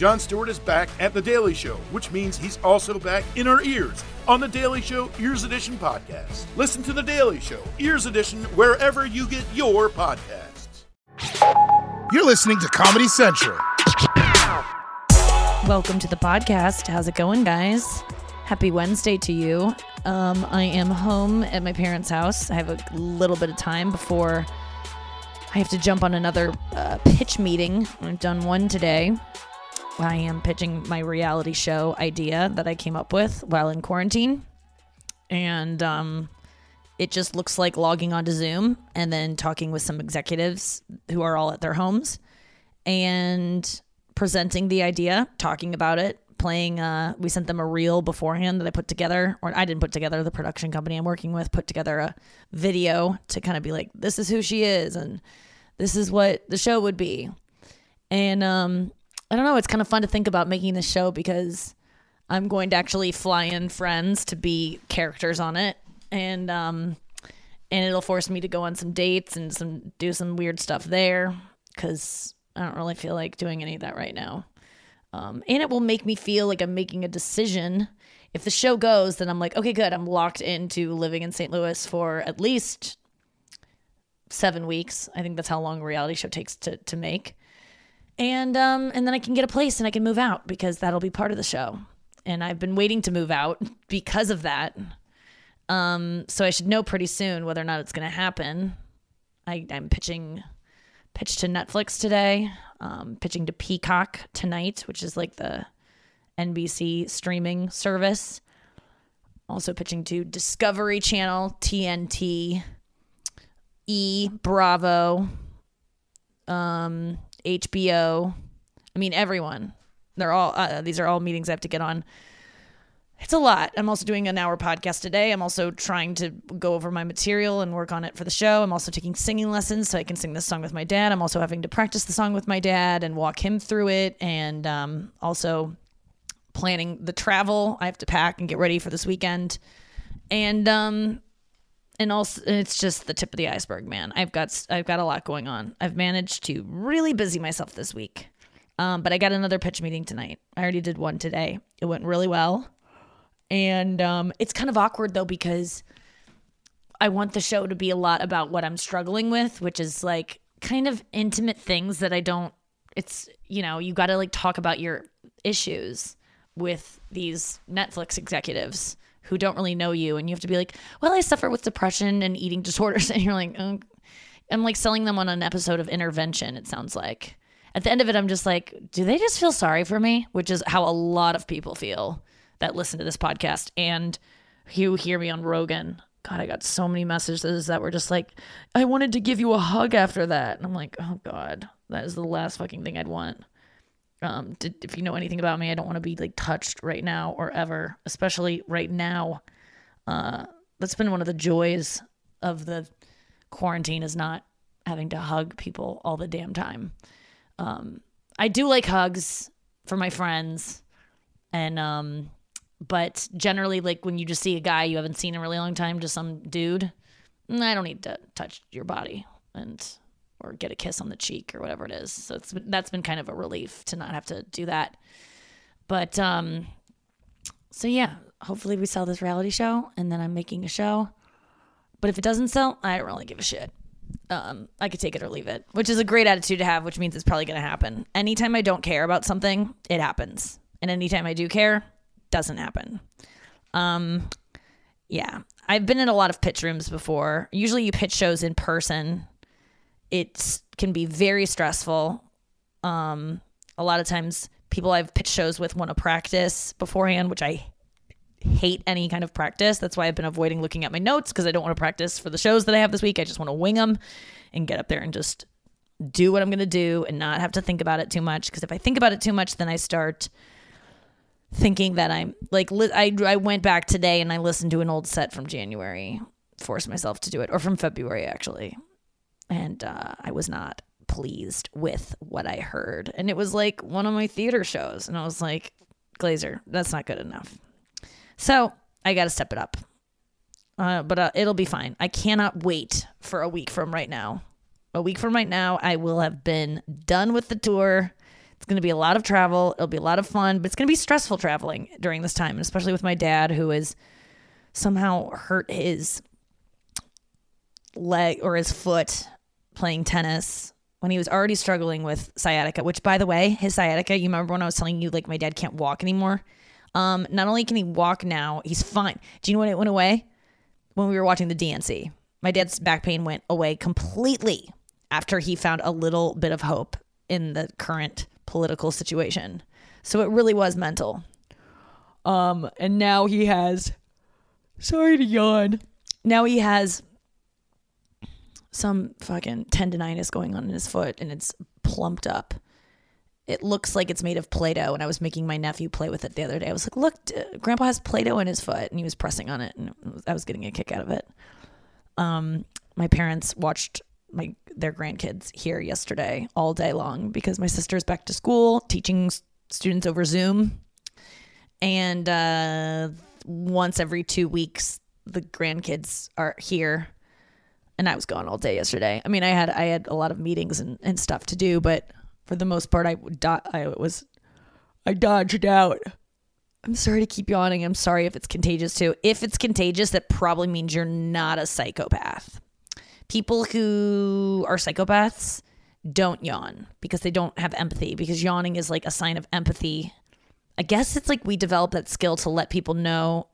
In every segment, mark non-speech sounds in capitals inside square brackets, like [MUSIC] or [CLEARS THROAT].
Jon Stewart is back at The Daily Show, which means he's also back in our ears on The Daily Show Ears Edition podcast. Listen to The Daily Show Ears Edition wherever you get your podcasts. You're listening to Comedy Central. Welcome to the podcast. How's it going, guys? Happy Wednesday to you. Um, I am home at my parents' house. I have a little bit of time before I have to jump on another uh, pitch meeting. I've done one today. I am pitching my reality show idea that I came up with while in quarantine. And um, it just looks like logging onto Zoom and then talking with some executives who are all at their homes and presenting the idea, talking about it, playing uh we sent them a reel beforehand that I put together or I didn't put together the production company I'm working with put together a video to kind of be like this is who she is and this is what the show would be. And um I don't know, it's kind of fun to think about making this show because I'm going to actually fly in friends to be characters on it and um and it'll force me to go on some dates and some do some weird stuff there cuz I don't really feel like doing any of that right now. Um, and it will make me feel like I'm making a decision. If the show goes, then I'm like, okay, good. I'm locked into living in St. Louis for at least seven weeks. I think that's how long a reality show takes to, to make. And um, and then I can get a place and I can move out because that'll be part of the show. And I've been waiting to move out [LAUGHS] because of that. Um, so I should know pretty soon whether or not it's going to happen. I, I'm pitching pitch to Netflix today, um, pitching to Peacock tonight, which is like the NBC streaming service. Also pitching to Discovery Channel, TNT, E, Bravo, um, HBO. I mean, everyone. They're all, uh, these are all meetings I have to get on it's a lot. I'm also doing an hour podcast today. I'm also trying to go over my material and work on it for the show. I'm also taking singing lessons so I can sing this song with my dad. I'm also having to practice the song with my dad and walk him through it. And um, also planning the travel. I have to pack and get ready for this weekend. And um, and also it's just the tip of the iceberg, man. I've got I've got a lot going on. I've managed to really busy myself this week. Um, but I got another pitch meeting tonight. I already did one today. It went really well. And um, it's kind of awkward though because I want the show to be a lot about what I'm struggling with, which is like kind of intimate things that I don't. It's you know you got to like talk about your issues with these Netflix executives who don't really know you, and you have to be like, well, I suffer with depression and eating [LAUGHS] disorders, and you're like, oh. I'm like selling them on an episode of Intervention. It sounds like. At the end of it, I'm just like, do they just feel sorry for me? Which is how a lot of people feel that listen to this podcast and who hear me on Rogan. God, I got so many messages that were just like, I wanted to give you a hug after that. And I'm like, oh God, that is the last fucking thing I'd want. Um, if you know anything about me, I don't want to be like touched right now or ever, especially right now. Uh, that's been one of the joys of the quarantine is not having to hug people all the damn time. Um, I do like hugs for my friends, and um, but generally, like when you just see a guy you haven't seen in a really long time, just some dude, mm, I don't need to touch your body and or get a kiss on the cheek or whatever it is. So it's that's been kind of a relief to not have to do that. But um, so yeah, hopefully we sell this reality show, and then I'm making a show. But if it doesn't sell, I don't really give a shit. Um, I could take it or leave it, which is a great attitude to have, which means it's probably going to happen. Anytime I don't care about something, it happens. And anytime I do care, doesn't happen. Um, yeah, I've been in a lot of pitch rooms before. Usually, you pitch shows in person. It can be very stressful. Um, a lot of times, people I've pitched shows with want to practice beforehand, which I hate any kind of practice. That's why I've been avoiding looking at my notes because I don't want to practice for the shows that I have this week. I just want to wing them and get up there and just do what I'm going to do and not have to think about it too much. Because if I think about it too much, then I start thinking that I'm like li- I I went back today and I listened to an old set from January, forced myself to do it, or from February actually, and uh, I was not pleased with what I heard, and it was like one of my theater shows, and I was like, Glaser, that's not good enough. So I got to step it up, uh, but uh, it'll be fine. I cannot wait for a week from right now. A week from right now, I will have been done with the tour It's going to be a lot of travel. It'll be a lot of fun, but it's going to be stressful traveling during this time, especially with my dad, who has somehow hurt his leg or his foot playing tennis when he was already struggling with sciatica, which by the way, his sciatica, you remember when I was telling you like my dad can't walk anymore? Um, not only can he walk now, he's fine. Do you know when it went away? When we were watching the DNC. My dad's back pain went away completely after he found a little bit of hope in the current political situation. So it really was mental. Um, and now he has sorry to yawn. Now he has some fucking tendonitis going on in his foot and it's plumped up. It looks like it's made of Play Doh. And I was making my nephew play with it the other day. I was like, look, Grandpa has Play Doh in his foot. And he was pressing on it. And I was getting a kick out of it. Um, my parents watched my their grandkids here yesterday all day long because my sister's back to school teaching students over Zoom. And uh, once every two weeks, the grandkids are here and I was gone all day yesterday. I mean, I had I had a lot of meetings and, and stuff to do, but for the most part, I I was I dodged out. I'm sorry to keep yawning. I'm sorry if it's contagious too. If it's contagious, that probably means you're not a psychopath. People who are psychopaths don't yawn because they don't have empathy because yawning is like a sign of empathy. I guess it's like we develop that skill to let people know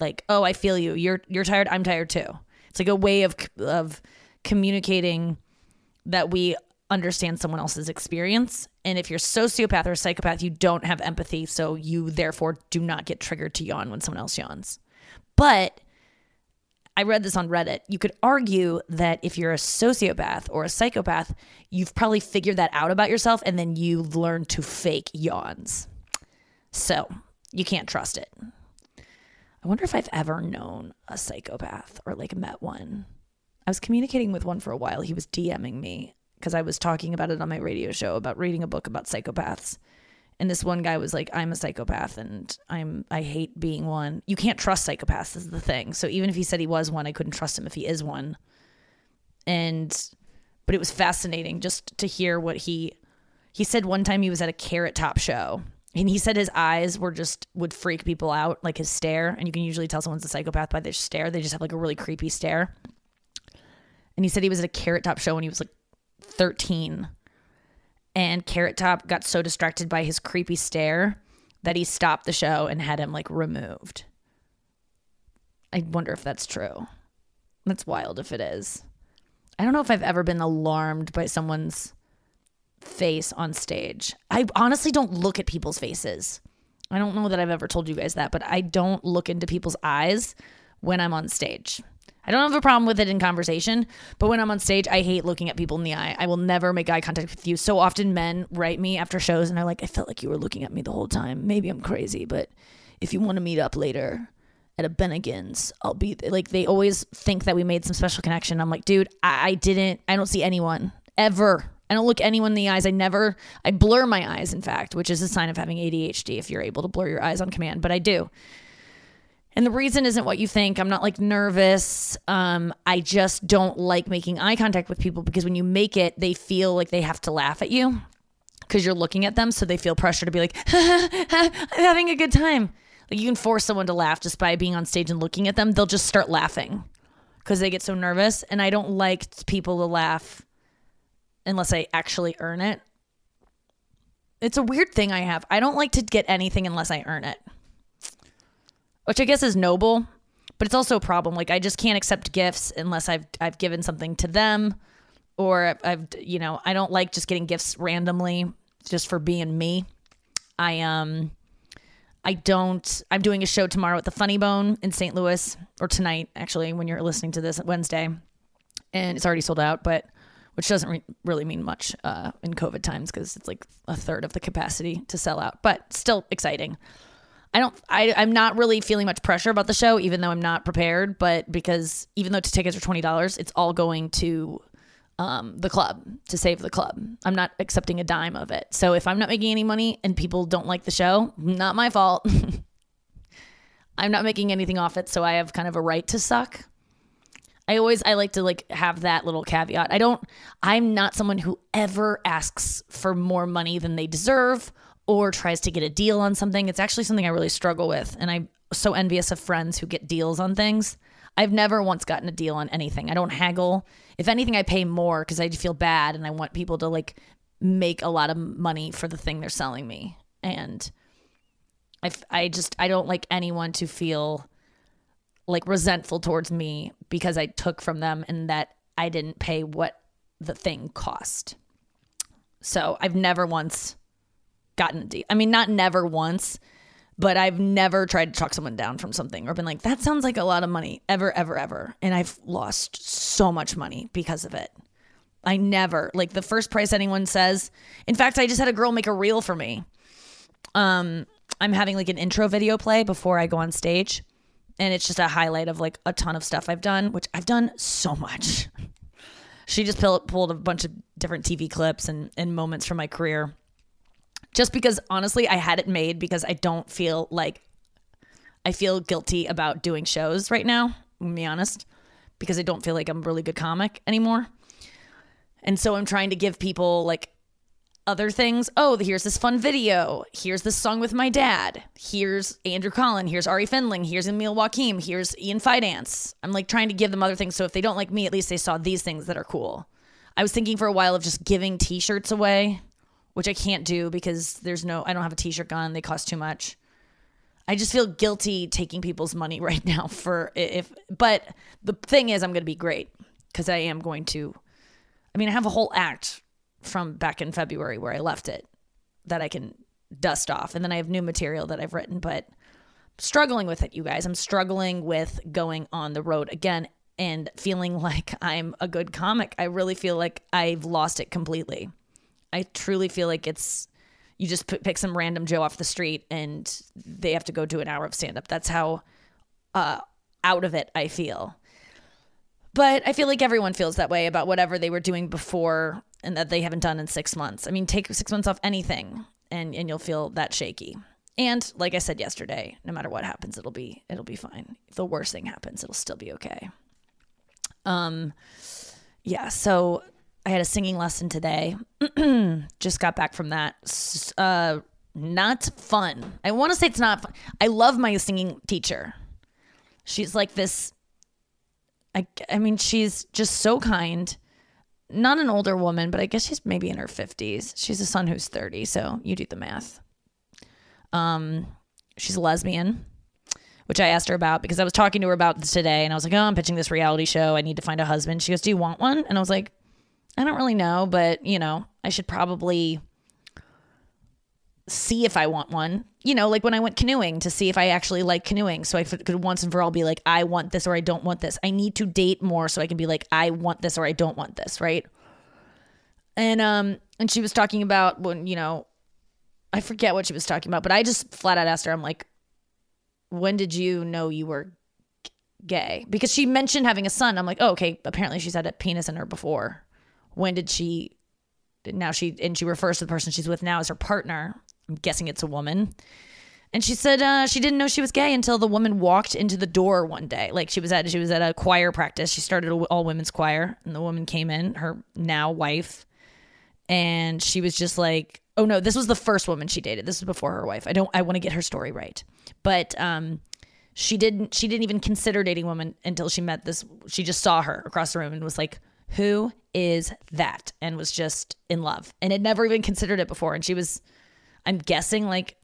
like, "Oh, I feel you. You're you're tired. I'm tired too." It's like a way of of communicating that we understand someone else's experience. And if you're sociopath or psychopath, you don't have empathy, so you therefore do not get triggered to yawn when someone else yawns. But I read this on Reddit. You could argue that if you're a sociopath or a psychopath, you've probably figured that out about yourself and then you learn to fake yawns. So you can't trust it. I wonder if I've ever known a psychopath or like met one. I was communicating with one for a while. He was DMing me because I was talking about it on my radio show about reading a book about psychopaths. And this one guy was like, I'm a psychopath and I'm I hate being one. You can't trust psychopaths is the thing. So even if he said he was one, I couldn't trust him if he is one. And but it was fascinating just to hear what he he said one time he was at a carrot top show and he said his eyes were just would freak people out, like his stare. And you can usually tell someone's a psychopath by their stare. They just have like a really creepy stare. And he said he was at a Carrot Top show when he was like 13. And Carrot Top got so distracted by his creepy stare that he stopped the show and had him like removed. I wonder if that's true. That's wild if it is. I don't know if I've ever been alarmed by someone's face on stage. I honestly don't look at people's faces. I don't know that I've ever told you guys that, but I don't look into people's eyes when I'm on stage. I don't have a problem with it in conversation, but when I'm on stage, I hate looking at people in the eye. I will never make eye contact with you. So often men write me after shows and they're like, I felt like you were looking at me the whole time. Maybe I'm crazy, but if you want to meet up later at a Bennigan's, I'll be like, they always think that we made some special connection. I'm like, dude, I, I didn't, I don't see anyone ever I don't look anyone in the eyes. I never, I blur my eyes, in fact, which is a sign of having ADHD if you're able to blur your eyes on command, but I do. And the reason isn't what you think. I'm not like nervous. Um, I just don't like making eye contact with people because when you make it, they feel like they have to laugh at you because you're looking at them. So they feel pressure to be like, [LAUGHS] I'm having a good time. Like you can force someone to laugh just by being on stage and looking at them. They'll just start laughing because they get so nervous. And I don't like people to laugh unless I actually earn it. It's a weird thing I have. I don't like to get anything unless I earn it, which I guess is noble, but it's also a problem. Like I just can't accept gifts unless I've I've given something to them, or I've you know I don't like just getting gifts randomly just for being me. I um I don't I'm doing a show tomorrow at the Funny Bone in St. Louis or tonight actually when you're listening to this Wednesday, and it's already sold out, but which doesn't re- really mean much uh, in COVID times because it's like a third of the capacity to sell out, but still exciting. I don't, I, I'm not really feeling much pressure about the show, even though I'm not prepared, but because even though tickets are $20, it's all going to um, the club to save the club. I'm not accepting a dime of it. So if I'm not making any money and people don't like the show, not my fault. [LAUGHS] I'm not making anything off it, so I have kind of a right to suck. I always I like to like have that little caveat. I don't I'm not someone who ever asks for more money than they deserve or tries to get a deal on something. It's actually something I really struggle with and I'm so envious of friends who get deals on things. I've never once gotten a deal on anything. I don't haggle. If anything I pay more cuz I feel bad and I want people to like make a lot of money for the thing they're selling me. And I I just I don't like anyone to feel like resentful towards me because I took from them and that I didn't pay what the thing cost. So I've never once gotten a deal. I mean, not never once, but I've never tried to talk someone down from something or been like, that sounds like a lot of money ever, ever, ever. And I've lost so much money because of it. I never, like the first price anyone says. In fact, I just had a girl make a reel for me. Um, I'm having like an intro video play before I go on stage and it's just a highlight of like a ton of stuff I've done, which I've done so much. [LAUGHS] she just pulled a bunch of different TV clips and, and moments from my career. Just because honestly, I had it made because I don't feel like I feel guilty about doing shows right now, to be honest, because I don't feel like I'm a really good comic anymore. And so I'm trying to give people like other things. Oh, here's this fun video. Here's this song with my dad. Here's Andrew Collin. Here's Ari Findling. Here's Emil Joachim. Here's Ian Fidance. I'm like trying to give them other things. So if they don't like me, at least they saw these things that are cool. I was thinking for a while of just giving t shirts away, which I can't do because there's no, I don't have a t shirt gun. They cost too much. I just feel guilty taking people's money [LAUGHS] right now for if, but the thing is, I'm going to be great because I am going to, I mean, I have a whole act from back in February where I left it that I can dust off. And then I have new material that I've written, but struggling with it, you guys. I'm struggling with going on the road again and feeling [LAUGHS] like I'm a good comic. I really feel like I've lost it completely. I truly feel like it's you just pick some random Joe off the street and they have to go do an hour of stand up. That's how uh, out of it I feel. But I feel like everyone feels that way about whatever they were doing before and that they haven't done in six months. I mean, take six months off anything and, and you'll feel that shaky. And like I said yesterday, no matter what happens, it'll be it'll be fine. If the worst thing happens, it'll still be okay. Um yeah, so I had a singing lesson today. [CLEARS THROAT] Just got back from that. Uh not fun. I want to say it's not fun. I love my singing teacher. She's like this I I mean, she's just so kind not an older woman, but I guess she's maybe in her 50s. She's a son who's 30, so you do the math. Um, she's a lesbian, which I asked her about because I was talking to her about this today, and I was like, "Oh, I'm pitching this reality show. I need to find a husband." She goes, "Do you want one?" And I was like, "I don't really know, but you know, I should probably." See if I want one. You know, like when I went canoeing to see if I actually like canoeing. So I could once and for all be like, I want this or I don't want this. I need to date more so I can be like, I want this or I don't want this, right? And um, and she was talking about when, you know, I forget what she was talking about, but I just flat out asked her, I'm like, when did you know you were gay? Because she mentioned having a son. I'm like, oh, okay, apparently she's had a penis in her before. When did she now she and she refers to the person she's with now as her partner I'm guessing it's a woman. And she said uh, she didn't know she was gay until the woman walked into the door one day. Like she was at she was at a choir practice. She started an all women's choir, and the woman came in, her now wife, and she was just like, "Oh no, this was the first woman she dated. This was before her wife. I don't. I want to get her story right, but um, she didn't. She didn't even consider dating women until she met this. She just saw her across the room and was like, "Who is that?" And was just in love, and had never even considered it before. And she was I'm guessing like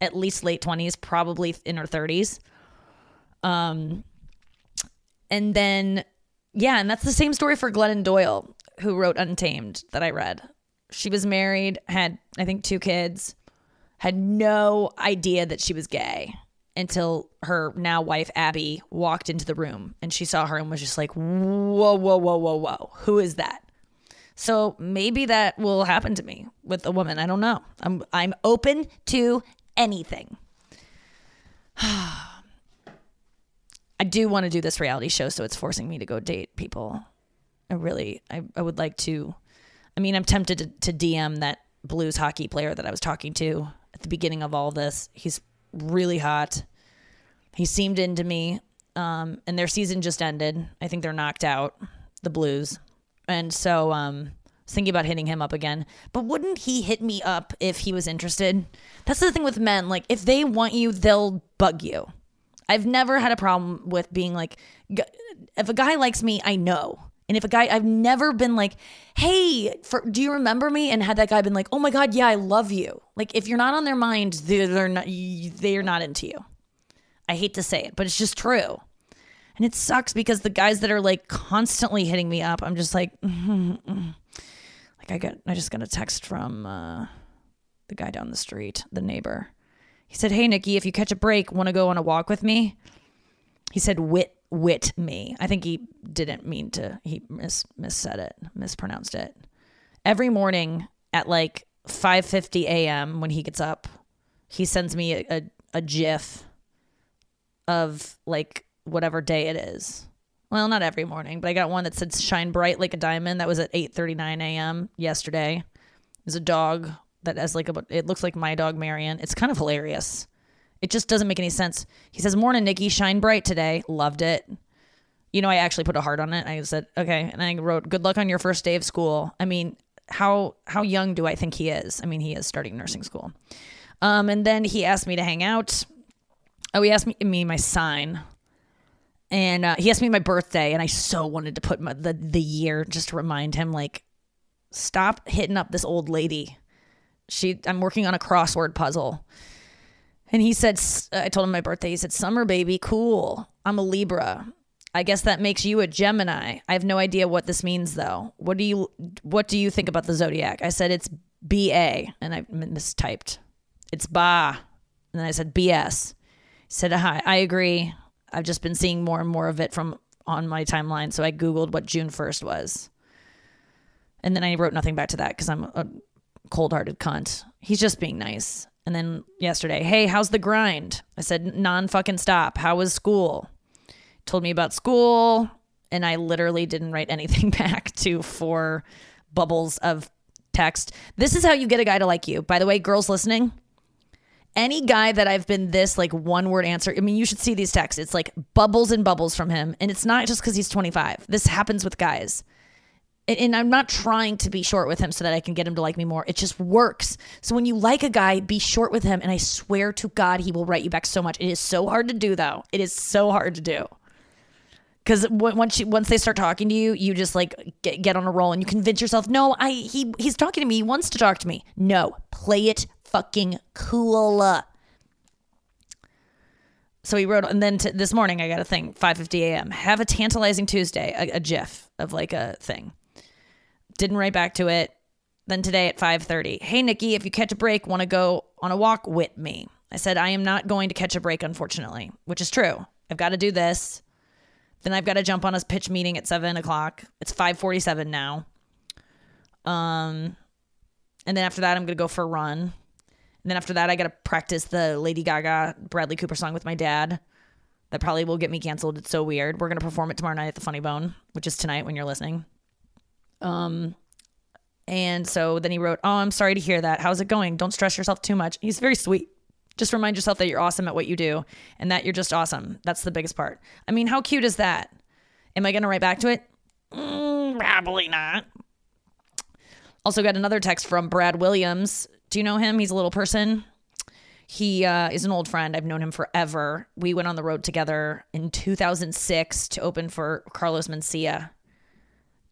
at least late 20s, probably in her 30s. Um, and then, yeah, and that's the same story for Glennon Doyle, who wrote Untamed that I read. She was married, had, I think, two kids, had no idea that she was gay until her now wife, Abby, walked into the room and she saw her and was just like, whoa, whoa, whoa, whoa, whoa. Who is that? So maybe that will happen to me with a woman. I don't know. I'm I'm open to anything. [SIGHS] I do want to do this reality show, so it's forcing me to go date people. I really, I, I would like to. I mean, I'm tempted to, to DM that blues hockey player that I was talking to at the beginning of all this. He's really hot. He seemed into me. um, and their season just ended. I think they're knocked out, the Blues, and so um, I was thinking about hitting him up again. But wouldn't he hit me up if he was interested? That's the thing with men. Like, if they want you, they'll bug you. I've never had a problem with being like, if a guy likes me, I know. And if a guy, I've never been like, hey, for, do you remember me? And had that guy been like, oh my God, yeah, I love you. Like, if you're not on their mind, they're, they're not, they're not into you. I hate to say it, but it's just true. And it sucks because the guys that are like constantly hitting me up, I'm just like, [LAUGHS] mm-hmm, mm-hmm. Like I got, I just got a text from uh, the guy down the street, the neighbor. He said, "Hey Nikki, if you catch a break, want to go on a walk with me?" He said, "Wit, wit me." I think he didn't mean to. He mis missaid it, mispronounced it. Every morning at like 5:50 a.m. when he gets up, he sends me a, a, a GIF of like whatever day it is. Well, not every morning, but I got one that said "Shine bright like a diamond." That was at 8:39 a.m. yesterday. There's a dog that has like a. It looks like my dog Marion. It's kind of hilarious. It just doesn't make any sense. He says, "Morning, Nikki. Shine bright today. Loved it." You know, I actually put a heart on it. I said, "Okay," and I wrote, "Good luck on your first day of school." I mean, how how young do I think he is? I mean, he is starting nursing school. Um, and then he asked me to hang out. Oh, he asked me me my sign and uh, he asked me my birthday and i so wanted to put my, the, the year just to remind him like stop hitting up this old lady. She i'm working on a crossword puzzle. And he said i told him my birthday. He said summer baby cool. I'm a libra. I guess that makes you a gemini. I have no idea what this means though. What do you what do you think about the zodiac? I said it's ba and i mistyped. It's ba. And then i said bs he said hi i agree I've just been seeing more and more of it from on my timeline. So I Googled what June 1st was. And then I wrote nothing back to that because I'm a cold hearted cunt. He's just being nice. And then yesterday, hey, how's the grind? I said, non fucking stop. How was school? Told me about school. And I literally didn't write anything [LAUGHS] back to four bubbles of text. This is how you get a guy to like you. By the way, girls listening, any guy that I've been this like one word answer, I mean, you should see these texts. It's like bubbles and bubbles from him. And it's not just because he's 25. This happens with guys. And, and I'm not trying to be short with him so that I can get him to like me more. It just works. So when you like a guy, be short with him. And I swear to God, he will write you back so much. It is so hard to do, though. It is so hard to do. Because once you, once they start talking to you, you just like get, get on a roll and you convince yourself, no, I he he's talking to me. He wants to talk to me. No, play it fucking cool. So he wrote, and then t- this morning I got a thing, 5:50 a.m. Have a tantalizing Tuesday, a, a GIF of like a thing. Didn't write back to it. Then today at 5:30, hey Nikki, if you catch a break, want to go on a walk with me? I said I am not going to catch a break, unfortunately, which is true. I've got to do this. Then I've got to jump on a pitch meeting at seven o'clock. It's 5:47 now. Um, and then after that, I'm gonna go for a run. And then after that, I got to practice the Lady Gaga Bradley Cooper song with my dad. That probably will get me canceled. It's so weird. We're gonna perform it tomorrow night at the Funny Bone, which is tonight when you're listening. Um, and so then he wrote, "Oh, I'm sorry to hear that. How's it going? Don't stress yourself too much." He's very sweet. Just remind yourself that you're awesome at what you do and that you're just awesome. That's the biggest part. I mean, how cute is that? Am I going to write back to it? Mm, probably not. Also, got another text from Brad Williams. Do you know him? He's a little person. He uh, is an old friend. I've known him forever. We went on the road together in 2006 to open for Carlos Mencia.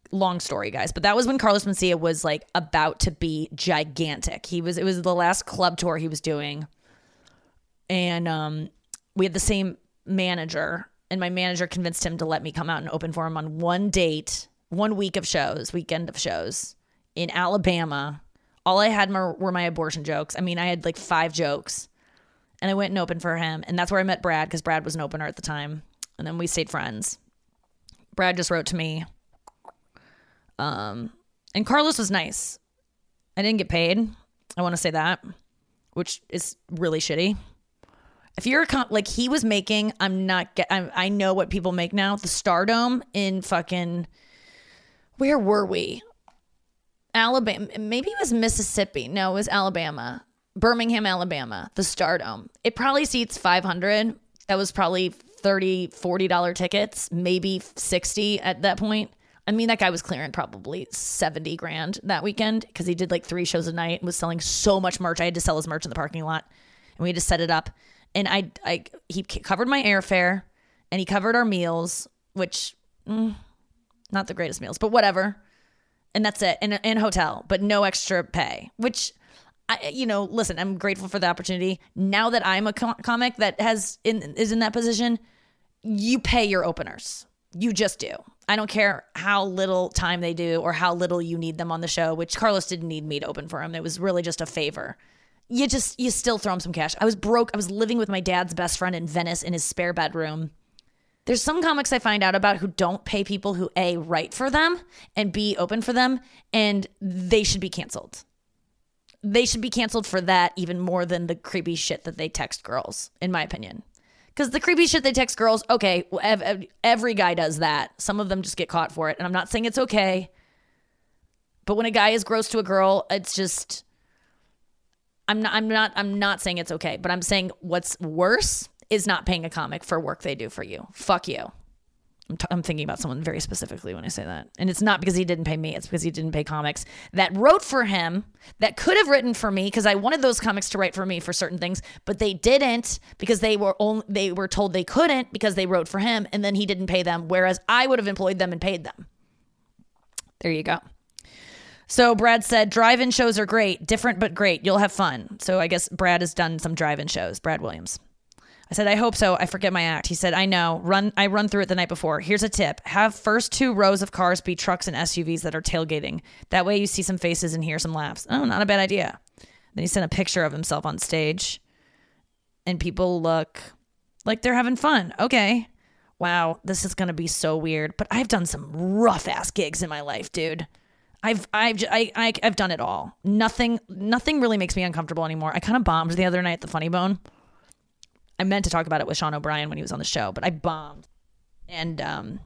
Long story, guys, but that was when Carlos Mencia was like about to be gigantic. He was. It was the last club tour he was doing and um, we had the same manager and my manager convinced him to let me come out and open for him on one date one week of shows weekend of shows in alabama all i had were my abortion jokes i mean i had like five jokes and i went and opened for him and that's where i met brad because brad was an opener at the time and then we stayed friends brad just wrote to me um and carlos was nice i didn't get paid i want to say that which is really shitty if you're a comp, like he was making, I'm not get. I'm, I know what people make now. The Stardome in fucking, where were we? Alabama. Maybe it was Mississippi. No, it was Alabama. Birmingham, Alabama. The Stardome. It probably seats 500. That was probably 30 40 dollar tickets maybe 60 at that point i mean that guy was clearing probably 70 grand that weekend because he did like three shows a night and was selling so much merch i had to sell his merch in the parking lot and we had to set it up and i i he covered my airfare and he covered our meals which mm, not the greatest meals but whatever and that's it and and hotel but no extra pay which I, you know, listen, I'm grateful for the opportunity. Now that I'm a com- comic that has in is in that position, you pay your openers. You just do. I don't care how little time they do or how little you need them on the show, which Carlos didn't need me to open for him. It was really just a favor. You just you still throw him some cash. I was broke. I was living with my dad's best friend in Venice in his spare bedroom. There's some comics I find out about who don't pay people who A write for them and B open for them and they should be canceled they should be canceled for that even more than the creepy shit that they text girls, in my opinion. Because the creepy shit they text girls, okay, every guy does that. Some of them just get caught for it. And I'm not saying it's okay. But when a guy is gross to a girl, it's just I'm not I'm not I'm not saying it's okay, but I'm saying what's worse is not paying a comic for work they do for you. Fuck you. I'm, t- I'm, thinking about someone very specifically when I say that. And it's not because he didn't pay me, it's because he didn't pay comics that wrote for him, that could have written for me because I wanted those comics to write for me for certain things, but they didn't because they were only, they were told they couldn't because they wrote for him and then he didn't pay them whereas I would have employed them and paid them. There you go. So Brad said drive-in shows are great, different but great. You'll have fun. So I guess Brad has done some drive-in shows, Brad Williams. I said, I hope so. I forget my act. He said, I know. Run I run through it the night before. Here's a tip. Have first two rows of cars be trucks and SUVs that are tailgating. That way you see some faces and hear some laughs. Oh, not a bad idea. Then he sent a picture of himself on stage. And people look like they're having fun. Okay. Wow, this is gonna be so weird. But I've done some rough ass gigs in my life, dude. I've I've I, I have done it all. Nothing nothing really makes me uncomfortable anymore. I kind of bombed the other night at the Funny Bone. I meant to talk about it with Sean O'Brien when he was on the show, but I bombed. And um,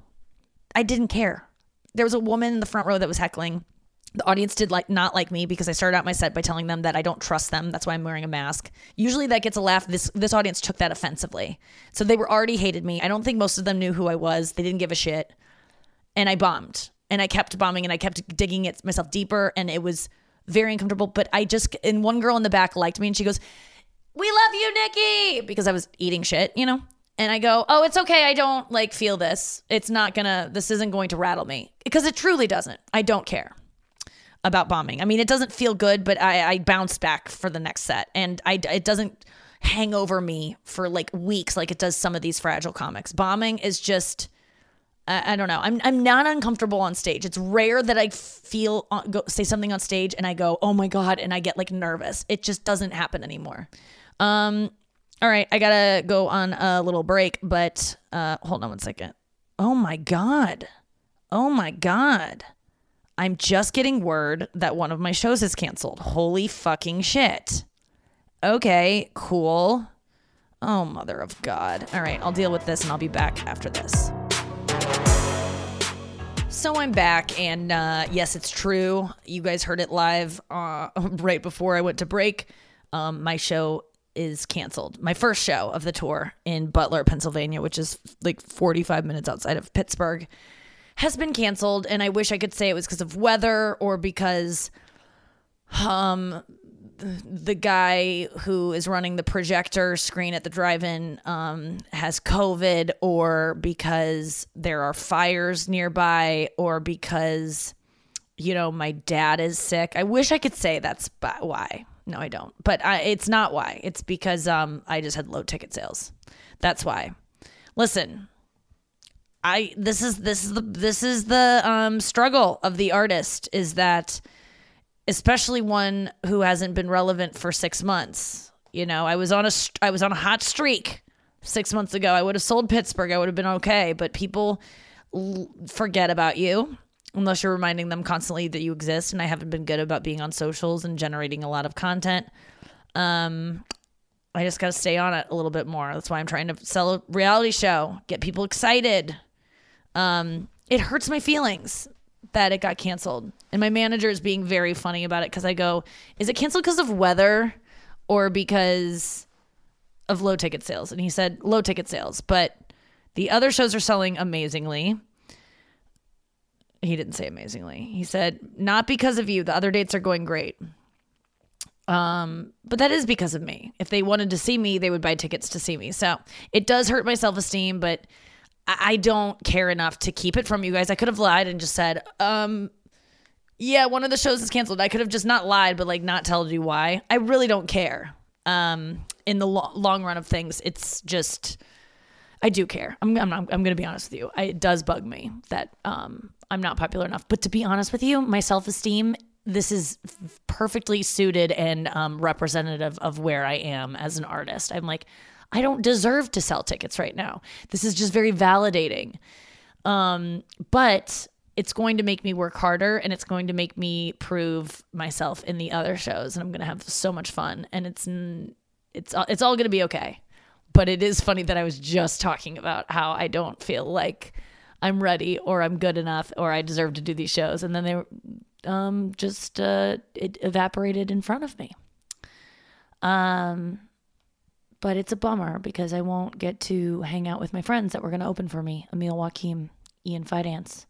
I didn't care. There was a woman in the front row that was heckling. The audience did like not like me because I started out my set by telling them that I don't trust them. That's why I'm wearing a mask. Usually that gets a laugh. This this audience took that offensively. So they were already hated me. I don't think most of them knew who I was. They didn't give a shit. And I bombed. And I kept bombing and I kept digging it myself deeper and it was very uncomfortable. But I just and one girl in the back liked me and she goes, we love you, Nikki, because I was eating shit, you know? And I go, oh, it's okay. I don't like feel this. It's not gonna, this isn't going to rattle me because it truly doesn't. I don't care about bombing. I mean, it doesn't feel good, but I, I bounce back for the next set and I, it doesn't hang over me for like weeks like it does some of these fragile comics. Bombing is just, I, I don't know. I'm, I'm not uncomfortable on stage. It's rare that I feel, uh, go, say something on stage and I go, oh my God, and I get like nervous. It just doesn't happen anymore. Um, all right, I gotta go on a little break, but uh, hold on one second. Oh my god, oh my god, I'm just getting word that one of my shows is canceled. Holy fucking shit. Okay, cool. Oh mother of God. All right, I'll deal with this and I'll be back after this. So I'm back, and uh, yes, it's true. You guys heard it live uh, [LAUGHS] right before I went to break. Um, my show is canceled. My first show of the tour in Butler, Pennsylvania, which is like 45 minutes outside of Pittsburgh, has been canceled. And I wish I could say it was because of weather or because um the guy who is running the projector screen at the drive-in um, has COVID, or because there are fires nearby, or because you know my dad is sick. I wish I could say that's why. No, I don't. But I, it's not why. It's because um, I just had low ticket sales. That's why. Listen, I this is this is the this is the um, struggle of the artist is that especially one who hasn't been relevant for six months. You know, I was on a I was on a hot streak six months ago. I would have sold Pittsburgh. I would have been okay. But people l- forget about you unless you're reminding them constantly that you exist. And I haven't been good about being on socials and generating a lot of content. Um, I just got to stay on it a little bit more. That's why I'm trying to sell a reality show, get people excited. Um, it hurts my feelings that it got canceled. And my manager is being very funny about it because I go, is it canceled because of weather or because of low ticket sales? And he said, low ticket sales. But The other shows are selling amazingly. He didn't say amazingly. He said, not because of you. The other dates are going great. Um, but that is because of me. If they wanted to see me, they would buy tickets to see me. So it does hurt my self esteem, but I, don't care enough to keep it from you guys. I could have lied and just said, um, yeah, one of the shows is canceled. I could have just not lied, but like not told you why. I really don't care. Um, in the lo- long run of things, it's just I do care. I'm I'm, I'm going to be honest with you. I, it does bug me that um I'm not popular enough. But to be honest with you, my self esteem this is perfectly suited and um, representative of where I am as an artist. I'm like, I don't deserve to sell tickets right now. This is just very validating. Um, but it's going to make me work harder and it's going to make me prove myself in the other shows and I'm going to have so much fun and it's it's it's all going to be okay. But it is funny that I was just talking about how I don't feel like I'm ready or I'm good enough or I deserve to do these shows and then they um, just uh, it evaporated in front of me. Um, but it's a bummer because I won't get to hang out with my friends that were going to open for me Emil Joachim, Ian Fidance,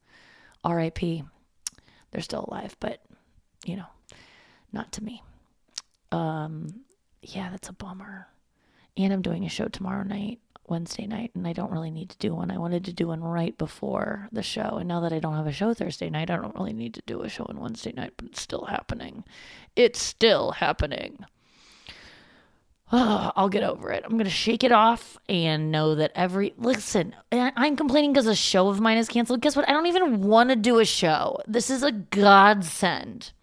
R.I.P. They're still alive, but you know, not to me. Um, yeah, that's a bummer. And I'm doing a show tomorrow night Wednesday night, and I don't really need to do one. I wanted to do one right before the show, and now that I don't have a show Thursday night, I don't really need to do a show on Wednesday night, but it's still happening. It's still happening. Oh, I'll get over it. I'm going to shake it off and know that every. Listen, I'm complaining because a show of mine is canceled. Guess what? I don't even want to do a show. This is a godsend.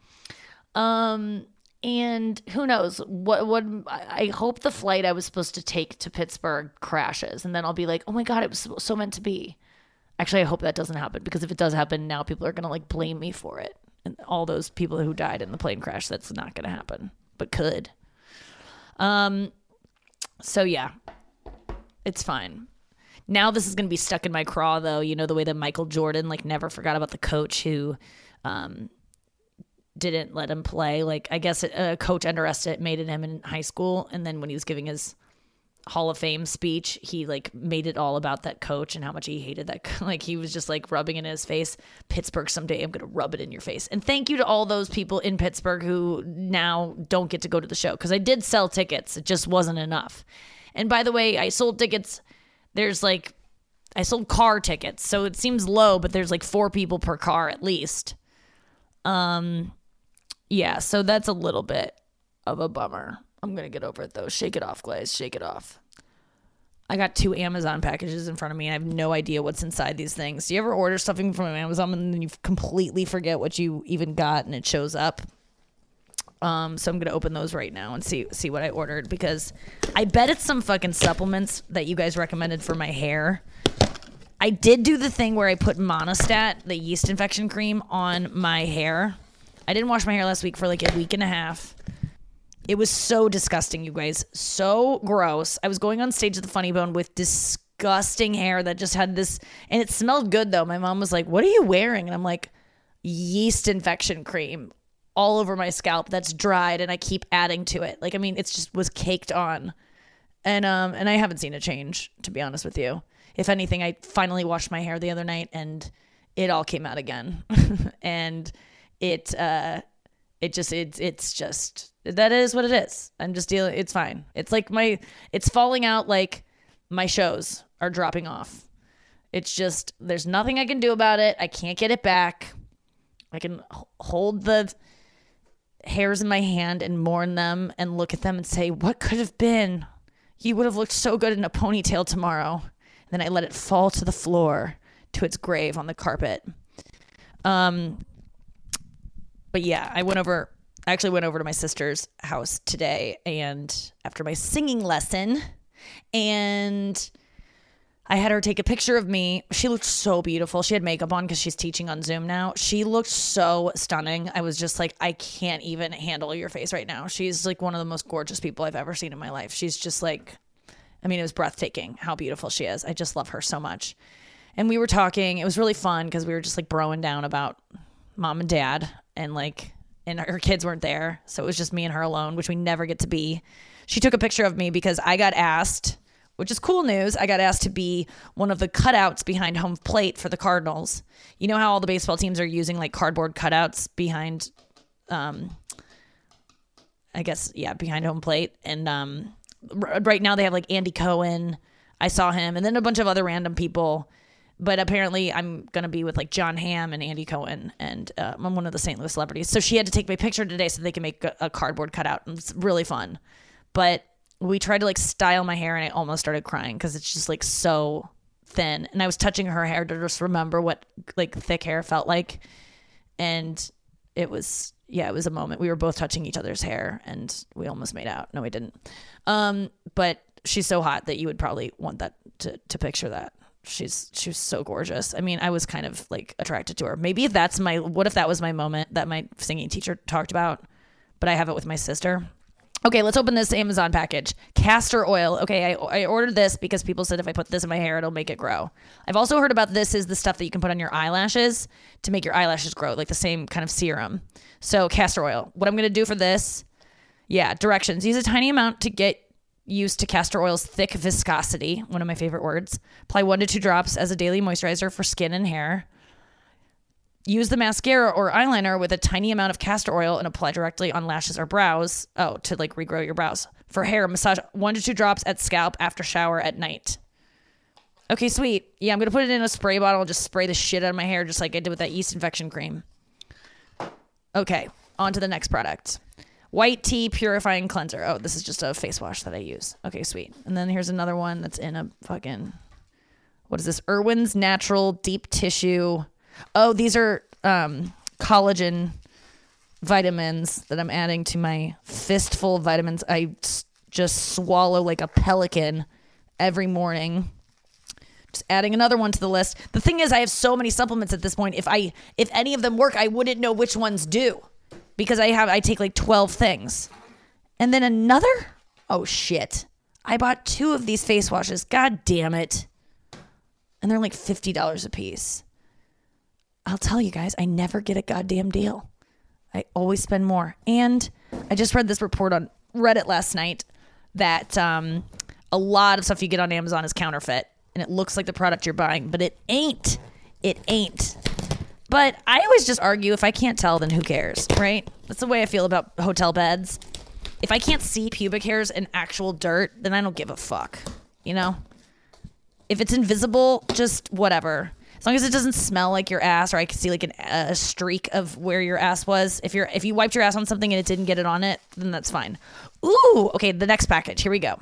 Um, and who knows what what I hope the flight I was supposed to take to Pittsburgh crashes and then I'll be like, "Oh my god, it was so meant to be." Actually, I hope that doesn't happen because if it does happen, now people are going to like blame me for it. And all those people who died in the plane crash, that's not going to happen, but could. Um so yeah. It's fine. Now this is going to be stuck in my craw though, you know the way that Michael Jordan like never forgot about the coach who um didn't let him play. Like I guess a coach underestimated him in high school, and then when he was giving his Hall of Fame speech, he like made it all about that coach and how much he hated that. [LAUGHS] Like he was just like rubbing it in his face. Pittsburgh, someday I'm gonna rub it in your face. And thank you to all those people in Pittsburgh who now don't get to go to the show because I did sell tickets. It just wasn't enough. And by the way, I sold tickets. There's like I sold car tickets, so it seems low, but there's like four people per car at least. Um, yeah, so that's a little bit of a bummer. I'm to get over it though. Shake it off, Glaze. Shake it off. I got two Amazon packages in front of me and I have no idea what's inside these things. Do you ever order something from Amazon and then you completely forget what you even got and it shows up? Um, so I'm gonna open those right now and see see what I ordered because I bet it's some fucking supplements that you guys recommended for my hair. I did do the thing where I put Monistat, the yeast infection cream, on my hair I didn't wash my hair last week for like a week and a half. It was so disgusting, you guys. So gross. I was going on stage at the Funny Bone with disgusting hair that just had this, and it smelled good though. My mom was like, What are you wearing? And I'm like, Yeast infection cream all over my scalp that's dried, and I keep adding to it. Like, I mean, it's just was caked on. And um and I haven't seen a change, to be honest with you. If anything, I finally washed my hair the other night and it all came out again. [LAUGHS] and it uh it just it's it's just that is what it is. I'm just dealing it's fine. It's like my it's falling out like my shows are dropping off. It's just there's nothing I can do about it. I can't get it back. I can hold the hairs in my hand and mourn them and look at them and say, "What could have been? You would have looked so good in a ponytail tomorrow." And then I let it fall to the floor to its grave on the carpet. Um but yeah, I went over. I actually went over to my sister's house today, and after my singing lesson, and I had her take a picture of me. She looked so beautiful. She had makeup on because she's teaching on Zoom now. She looked so stunning. I was just like, I can't even handle your face right now. She's like one of the most gorgeous people I've ever seen in my life. She's just like, I mean, it was breathtaking how beautiful she is. I just love her so much. And we were talking. It was really fun because we were just like broing down about mom and dad and like and her kids weren't there so it was just me and her alone which we never get to be she took a picture of me because i got asked which is cool news. I got asked to be one of the cutouts behind home plate for the Cardinals. You know how all the baseball teams are using like cardboard cutouts behind, um, I guess yeah, behind home plate, and um, right now they have like Andy Cohen. I saw him, and then a bunch of other random people. But apparently, I'm gonna be with like Jon Hamm and Andy Cohen, and uh, I'm one of the St. Louis celebrities. So she had to take my picture today so they can make a, a cardboard cutout. It's really fun. But we tried to like style my hair, and I almost started crying because it's just like so thin. And I was touching her hair to just remember what like thick hair felt like, and it was yeah, it was a moment. We were both touching each other's hair, and we almost made out. No, we didn't. Um, but she's so hot that you would probably want that to to picture that she's she was so gorgeous. I mean, I was kind of like attracted to her. Maybe that's my what if that was my moment that my singing teacher talked about, but I have it with my sister. Okay, let's open this Amazon package. Castor oil. Okay, I, I ordered this because people said if I put this in my hair, it'll make it grow. I've also heard about this is the stuff that you can put on your eyelashes to make your eyelashes grow, like the same kind of serum. So, castor oil. What I'm going to do for this, yeah, directions. Use a tiny amount to get used to castor oil's thick viscosity, one of my favorite words. Apply one to two drops as a daily moisturizer for skin and hair. Use the mascara or eyeliner with a tiny amount of castor oil and apply directly on lashes or brows. Oh, to like regrow your brows. For hair, massage one to two drops at scalp after shower at night. Okay, sweet. Yeah, I'm gonna put it in a spray bottle and just spray the shit out of my hair, just like I did with that yeast infection cream. Okay, on to the next product. White tea purifying cleanser. Oh, this is just a face wash that I use. Okay, sweet. And then here's another one that's in a fucking what is this? Irwin's Natural Deep Tissue. Oh, these are um, collagen vitamins that I'm adding to my fistful of vitamins. I just swallow like a pelican every morning. Just adding another one to the list. The thing is, I have so many supplements at this point. If I if any of them work, I wouldn't know which ones do because I have I take like 12 things. And then another? Oh shit. I bought two of these face washes. God damn it. And they're like $50 a piece. I'll tell you guys, I never get a goddamn deal. I always spend more. And I just read this report on Reddit last night that um, a lot of stuff you get on Amazon is counterfeit and it looks like the product you're buying, but it ain't. It ain't. But I always just argue if I can't tell, then who cares, right? That's the way I feel about hotel beds. If I can't see pubic hairs in actual dirt, then I don't give a fuck, you know? If it's invisible, just whatever. As long as it doesn't smell like your ass, or I can see like an, a streak of where your ass was. If you're if you wiped your ass on something and it didn't get it on it, then that's fine. Ooh, okay. The next package. Here we go.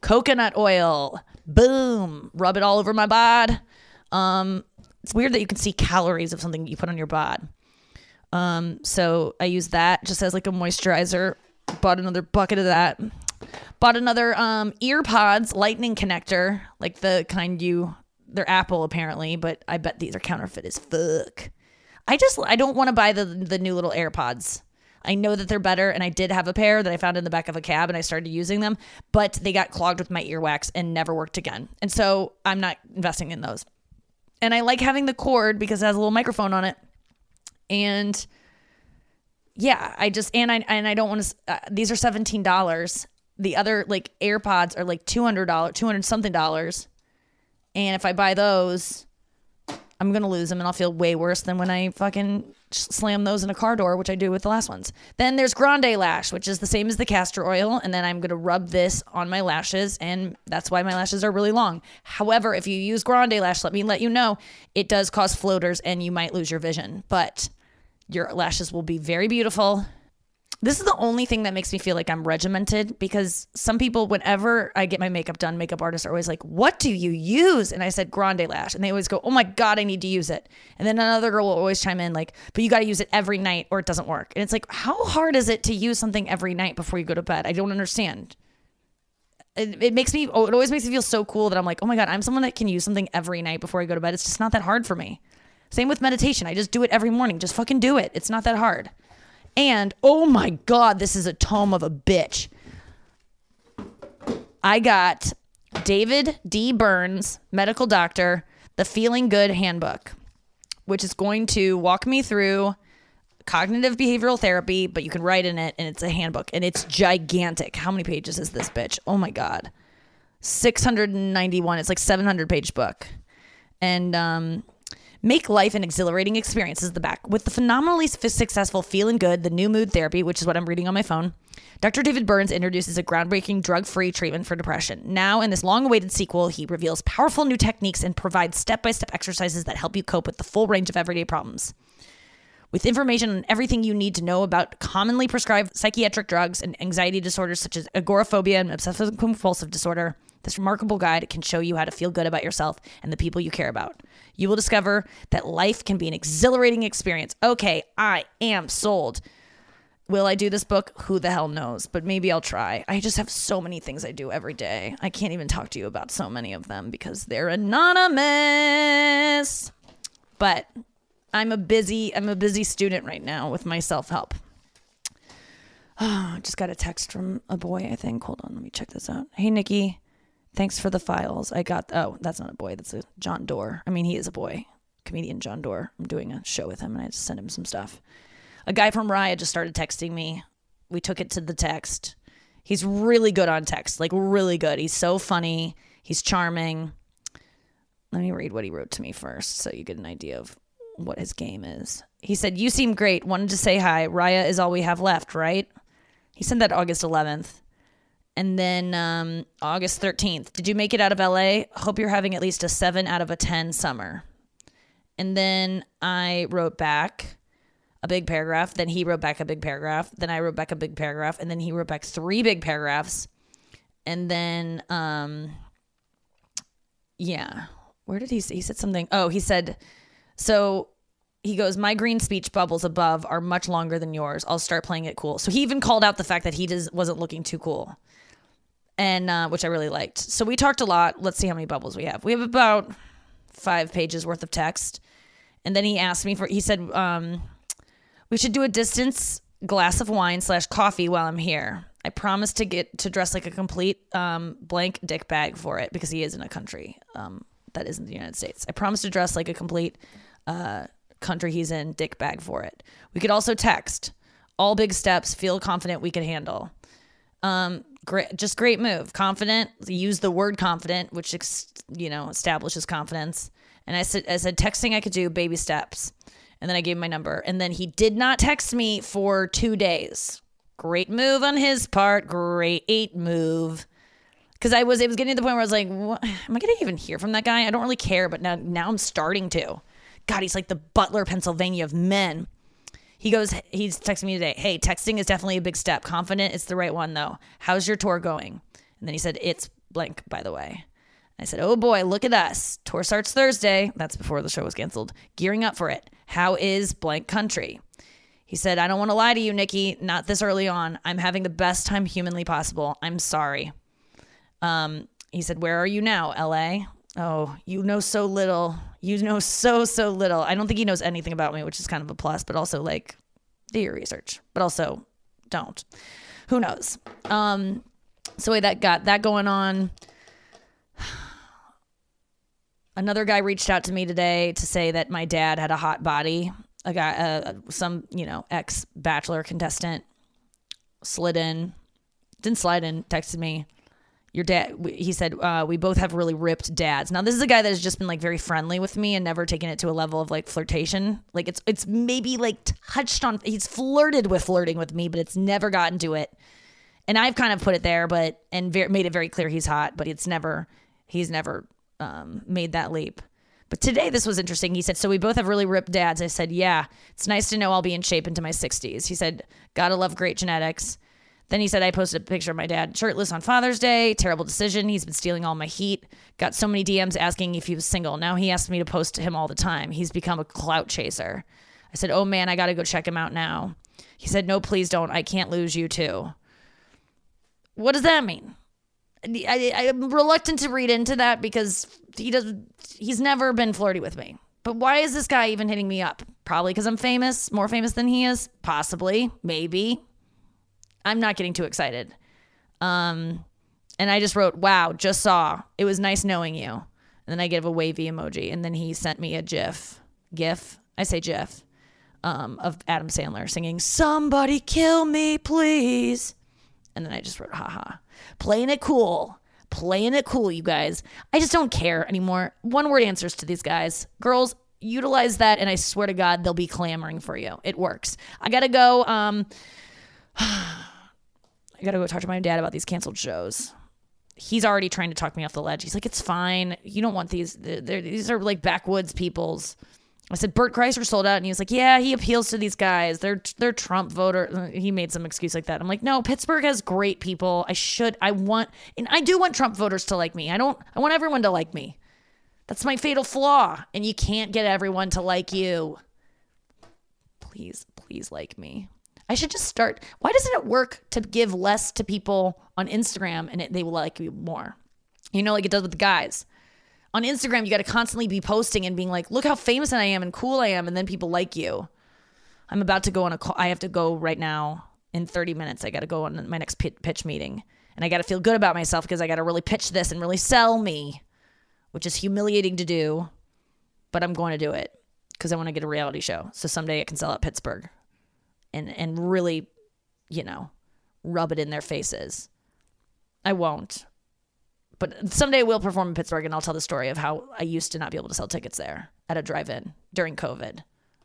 Coconut oil. Boom. Rub it all over my bod. Um, it's weird that you can see calories of something you put on your bod. Um, so I use that just as like a moisturizer. Bought another bucket of that. Bought another um EarPods lightning connector, like the kind you they're Apple apparently, but I bet these are counterfeit as fuck. I just I don't want to buy the the new little AirPods. I know that they're better, and I did have a pair that I found in the back of a cab, and I started using them, but they got clogged with my earwax and never worked again. And so I'm not investing in those. And I like having the cord because it has a little microphone on it, and yeah, I just and I and I don't want to. Uh, these are seventeen dollars. The other like AirPods are like two hundred dollars, two hundred something dollars. And if I buy those, I'm gonna lose them, and I'll feel way worse than when I fucking slam those in a car door, which I do with the last ones. Then there's Grande Lash, which is the same as the castor oil, and then I'm gonna rub this on my lashes, and that's why my lashes are really long. However, if you use Grande Lash, let me let you know, it does cause floaters, and you might lose your vision, but your lashes will be very beautiful. This is the only thing that makes me feel like I'm regimented because some people, whenever I get my makeup done, makeup artists are always like, What do you use? And I said, Grande Lash. And they always go, Oh my God, I need to use it. And then another girl will always chime in, like, But you got to use it every night or it doesn't work. And it's like, How hard is it to use something every night before you go to bed? I don't understand. It, it makes me, oh, it always makes me feel so cool that I'm like, Oh my God, I'm someone that can use something every night before I go to bed. It's just not that hard for me. Same with meditation. I just do it every morning. Just fucking do it. It's not that hard. And oh my God, this is a tome of a bitch. I got David D. Burns, medical doctor, the Feeling Good Handbook, which is going to walk me through cognitive behavioral therapy, but you can write in it and it's a handbook and it's gigantic. How many pages is this bitch? Oh my God. 691. It's like 700 page book. And um, make life an exhilarating experience is the back. With the phenomenally successful Feeling Good, the new mood therapy, which is what I'm reading on my phone, Dr. David Burns introduces a groundbreaking drug free treatment for depression. Now, in this long awaited sequel, he reveals powerful new techniques and provides step by step exercises that help you cope with the full range of everyday problems. With information on everything you need to know about commonly prescribed psychiatric drugs and anxiety disorders such as agoraphobia and obsessive compulsive disorder, this remarkable guide can show you how to feel good about yourself and the people you care about. You will discover that life can be an exhilarating experience. Okay, I am sold. Will I do this book? Who the hell knows? But maybe I'll try. I just have so many things I do every day. I can't even talk to you about so many of them because they're anonymous. But I'm a busy I'm a busy student right now with my self-help. [SIGHS] Oh, just got a text from a boy, I think. Hold on, let me check this out. Hey Nikki, thanks for the files. I got oh, that's not a boy, that's a John Doerr. I mean, he is a boy. Comedian John Doerr. I'm doing a show with him and I just sent him some stuff. A guy from Raya just started texting me. We took it to the text. He's really good on text, like really good. He's so funny. He's charming. Let me read what he wrote to me first so you get an idea of what his game is. He said, You seem great. Wanted to say hi. Raya is all we have left, right? He sent that August 11th. And then um, August 13th. Did you make it out of LA? Hope you're having at least a 7 out of a 10 summer. And then I wrote back a big paragraph. Then he wrote back a big paragraph. Then I wrote back a big paragraph. And then he wrote back three big paragraphs. And then, um, yeah, where did he say? He said something. Oh, he said, so he goes, My green speech bubbles above are much longer than yours. I'll start playing it cool. So he even called out the fact that he just wasn't looking too cool. And uh, which I really liked. So we talked a lot. Let's see how many bubbles we have. We have about five pages worth of text. And then he asked me for, he said, um, we should do a distance glass of wine slash coffee while I'm here. I promised to get to dress like a complete um, blank dick bag for it because he is in a country um, that isn't the United States. I promised to dress like a complete uh, country he's in, dick bag for it. We could also text. All big steps, feel confident we can handle. Um, great, just great move. Confident. Use the word confident, which you know establishes confidence. And I said, I said texting I could do baby steps, and then I gave him my number. And then he did not text me for two days. Great move on his part. Great move because I was it was getting to the point where I was like, what? am I gonna even hear from that guy? I don't really care, but now now I'm starting to. God, he's like the Butler, Pennsylvania of men. He goes, he's texting me today. Hey, texting is definitely a big step. Confident it's the right one though. How's your tour going? And then he said, it's blank, by the way. I said, oh boy, look at us. Tour starts Thursday. That's before the show was canceled. Gearing up for it. How is blank country? He said, I don't want to lie to you, Nikki. Not this early on. I'm having the best time humanly possible. I'm sorry. Um, he said, Where are you now, LA? Oh, you know so little. You know so, so little. I don't think he knows anything about me, which is kind of a plus, but also like do your research, but also don't. Who knows? Um, so wait, that got that going on. [SIGHS] Another guy reached out to me today to say that my dad had a hot body. A guy, uh, some you know, ex bachelor contestant slid in, didn't slide in, texted me your dad he said uh, we both have really ripped dads. Now this is a guy that has just been like very friendly with me and never taken it to a level of like flirtation. Like it's it's maybe like touched on he's flirted with flirting with me but it's never gotten to it. And i've kind of put it there but and ver- made it very clear he's hot but it's never he's never um, made that leap. But today this was interesting. He said so we both have really ripped dads. I said yeah it's nice to know i'll be in shape into my 60s he said gotta love great genetics then he said, I posted a picture of my dad shirtless on Father's Day. Terrible decision. He's been stealing all my heat. Got so many DMs asking if he was single. Now he asks me to post to him all the time. He's become a clout chaser. I said, Oh man, I got to go check him out now. He said, No, please don't. I can't lose you too. What does that mean? I, I, am reluctant to read into that because he does. He's never been flirty with me. But why is this guy even hitting me up? Probably because I'm famous, more famous than he is. Possibly, maybe. I'm not getting too excited. Um, and I just wrote, wow, just saw. It was nice knowing you. And then I give a wavy emoji. And then he sent me a GIF. GIF? I say GIF. Um, of Adam Sandler singing, Somebody kill me, please. And then I just wrote, haha. Playing it cool. playing it cool, you guys. I just don't care anymore. One word answers to these guys. Girls, utilize that, and I swear to God, they'll be clamoring for you. It works. I gotta go. Um, [SIGHS] I gotta go talk to my dad about these canceled shows. He's already trying to talk me off the ledge. He's like, "It's fine. You don't want these. They're, these are like backwoods people's." I said, "Bert Kreischer sold out," and he was like, "Yeah, he appeals to these guys. They're they're Trump voter." He made some excuse like that. I'm like, "No, Pittsburgh has great people. I should. I want, and I do want Trump voters to like me. I don't. I want everyone to like me. That's my fatal flaw, and you can't get everyone to like you. Please, please like me." I should just start. Why doesn't it work to give less to people on Instagram and it, they will like you more? You know, like it does with the guys. On Instagram, you got to constantly be posting and being like, look how famous I am and cool I am. And then people like you. I'm about to go on a call. I have to go right now in 30 minutes. I got to go on my next pitch meeting. And I got to feel good about myself because I got to really pitch this and really sell me, which is humiliating to do. But I'm going to do it because I want to get a reality show. So someday I can sell at Pittsburgh and and really, you know, rub it in their faces. I won't. But someday we'll perform in Pittsburgh and I'll tell the story of how I used to not be able to sell tickets there at a drive-in during COVID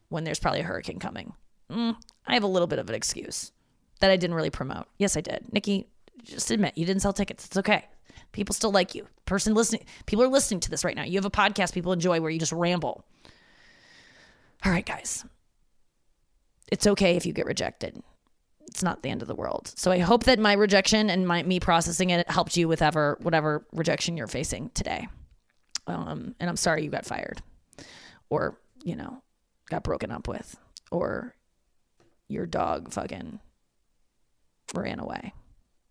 when there's probably a hurricane coming. Mm, I have a little bit of an excuse that I didn't really promote. Yes, I did. Nikki, just admit you didn't sell tickets. It's okay. People still like you. Person listening, people are listening to this right now. You have a podcast people enjoy where you just ramble. All right, guys it's okay if you get rejected. It's not the end of the world. So I hope that my rejection and my me processing it helped you with ever whatever rejection you're facing today. Um, and I'm sorry you got fired, or you know, got broken up with, or your dog fucking ran away.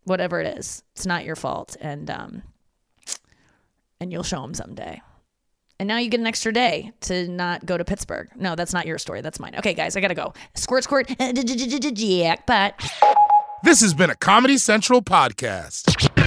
Whatever it is, it's not your fault, and um, and you'll show them someday. And now you get an extra day to not go to Pittsburgh. No, that's not your story. That's mine. Okay, guys, I gotta go. Squirt, squirt, [LAUGHS] jackpot. This has been a Comedy Central podcast.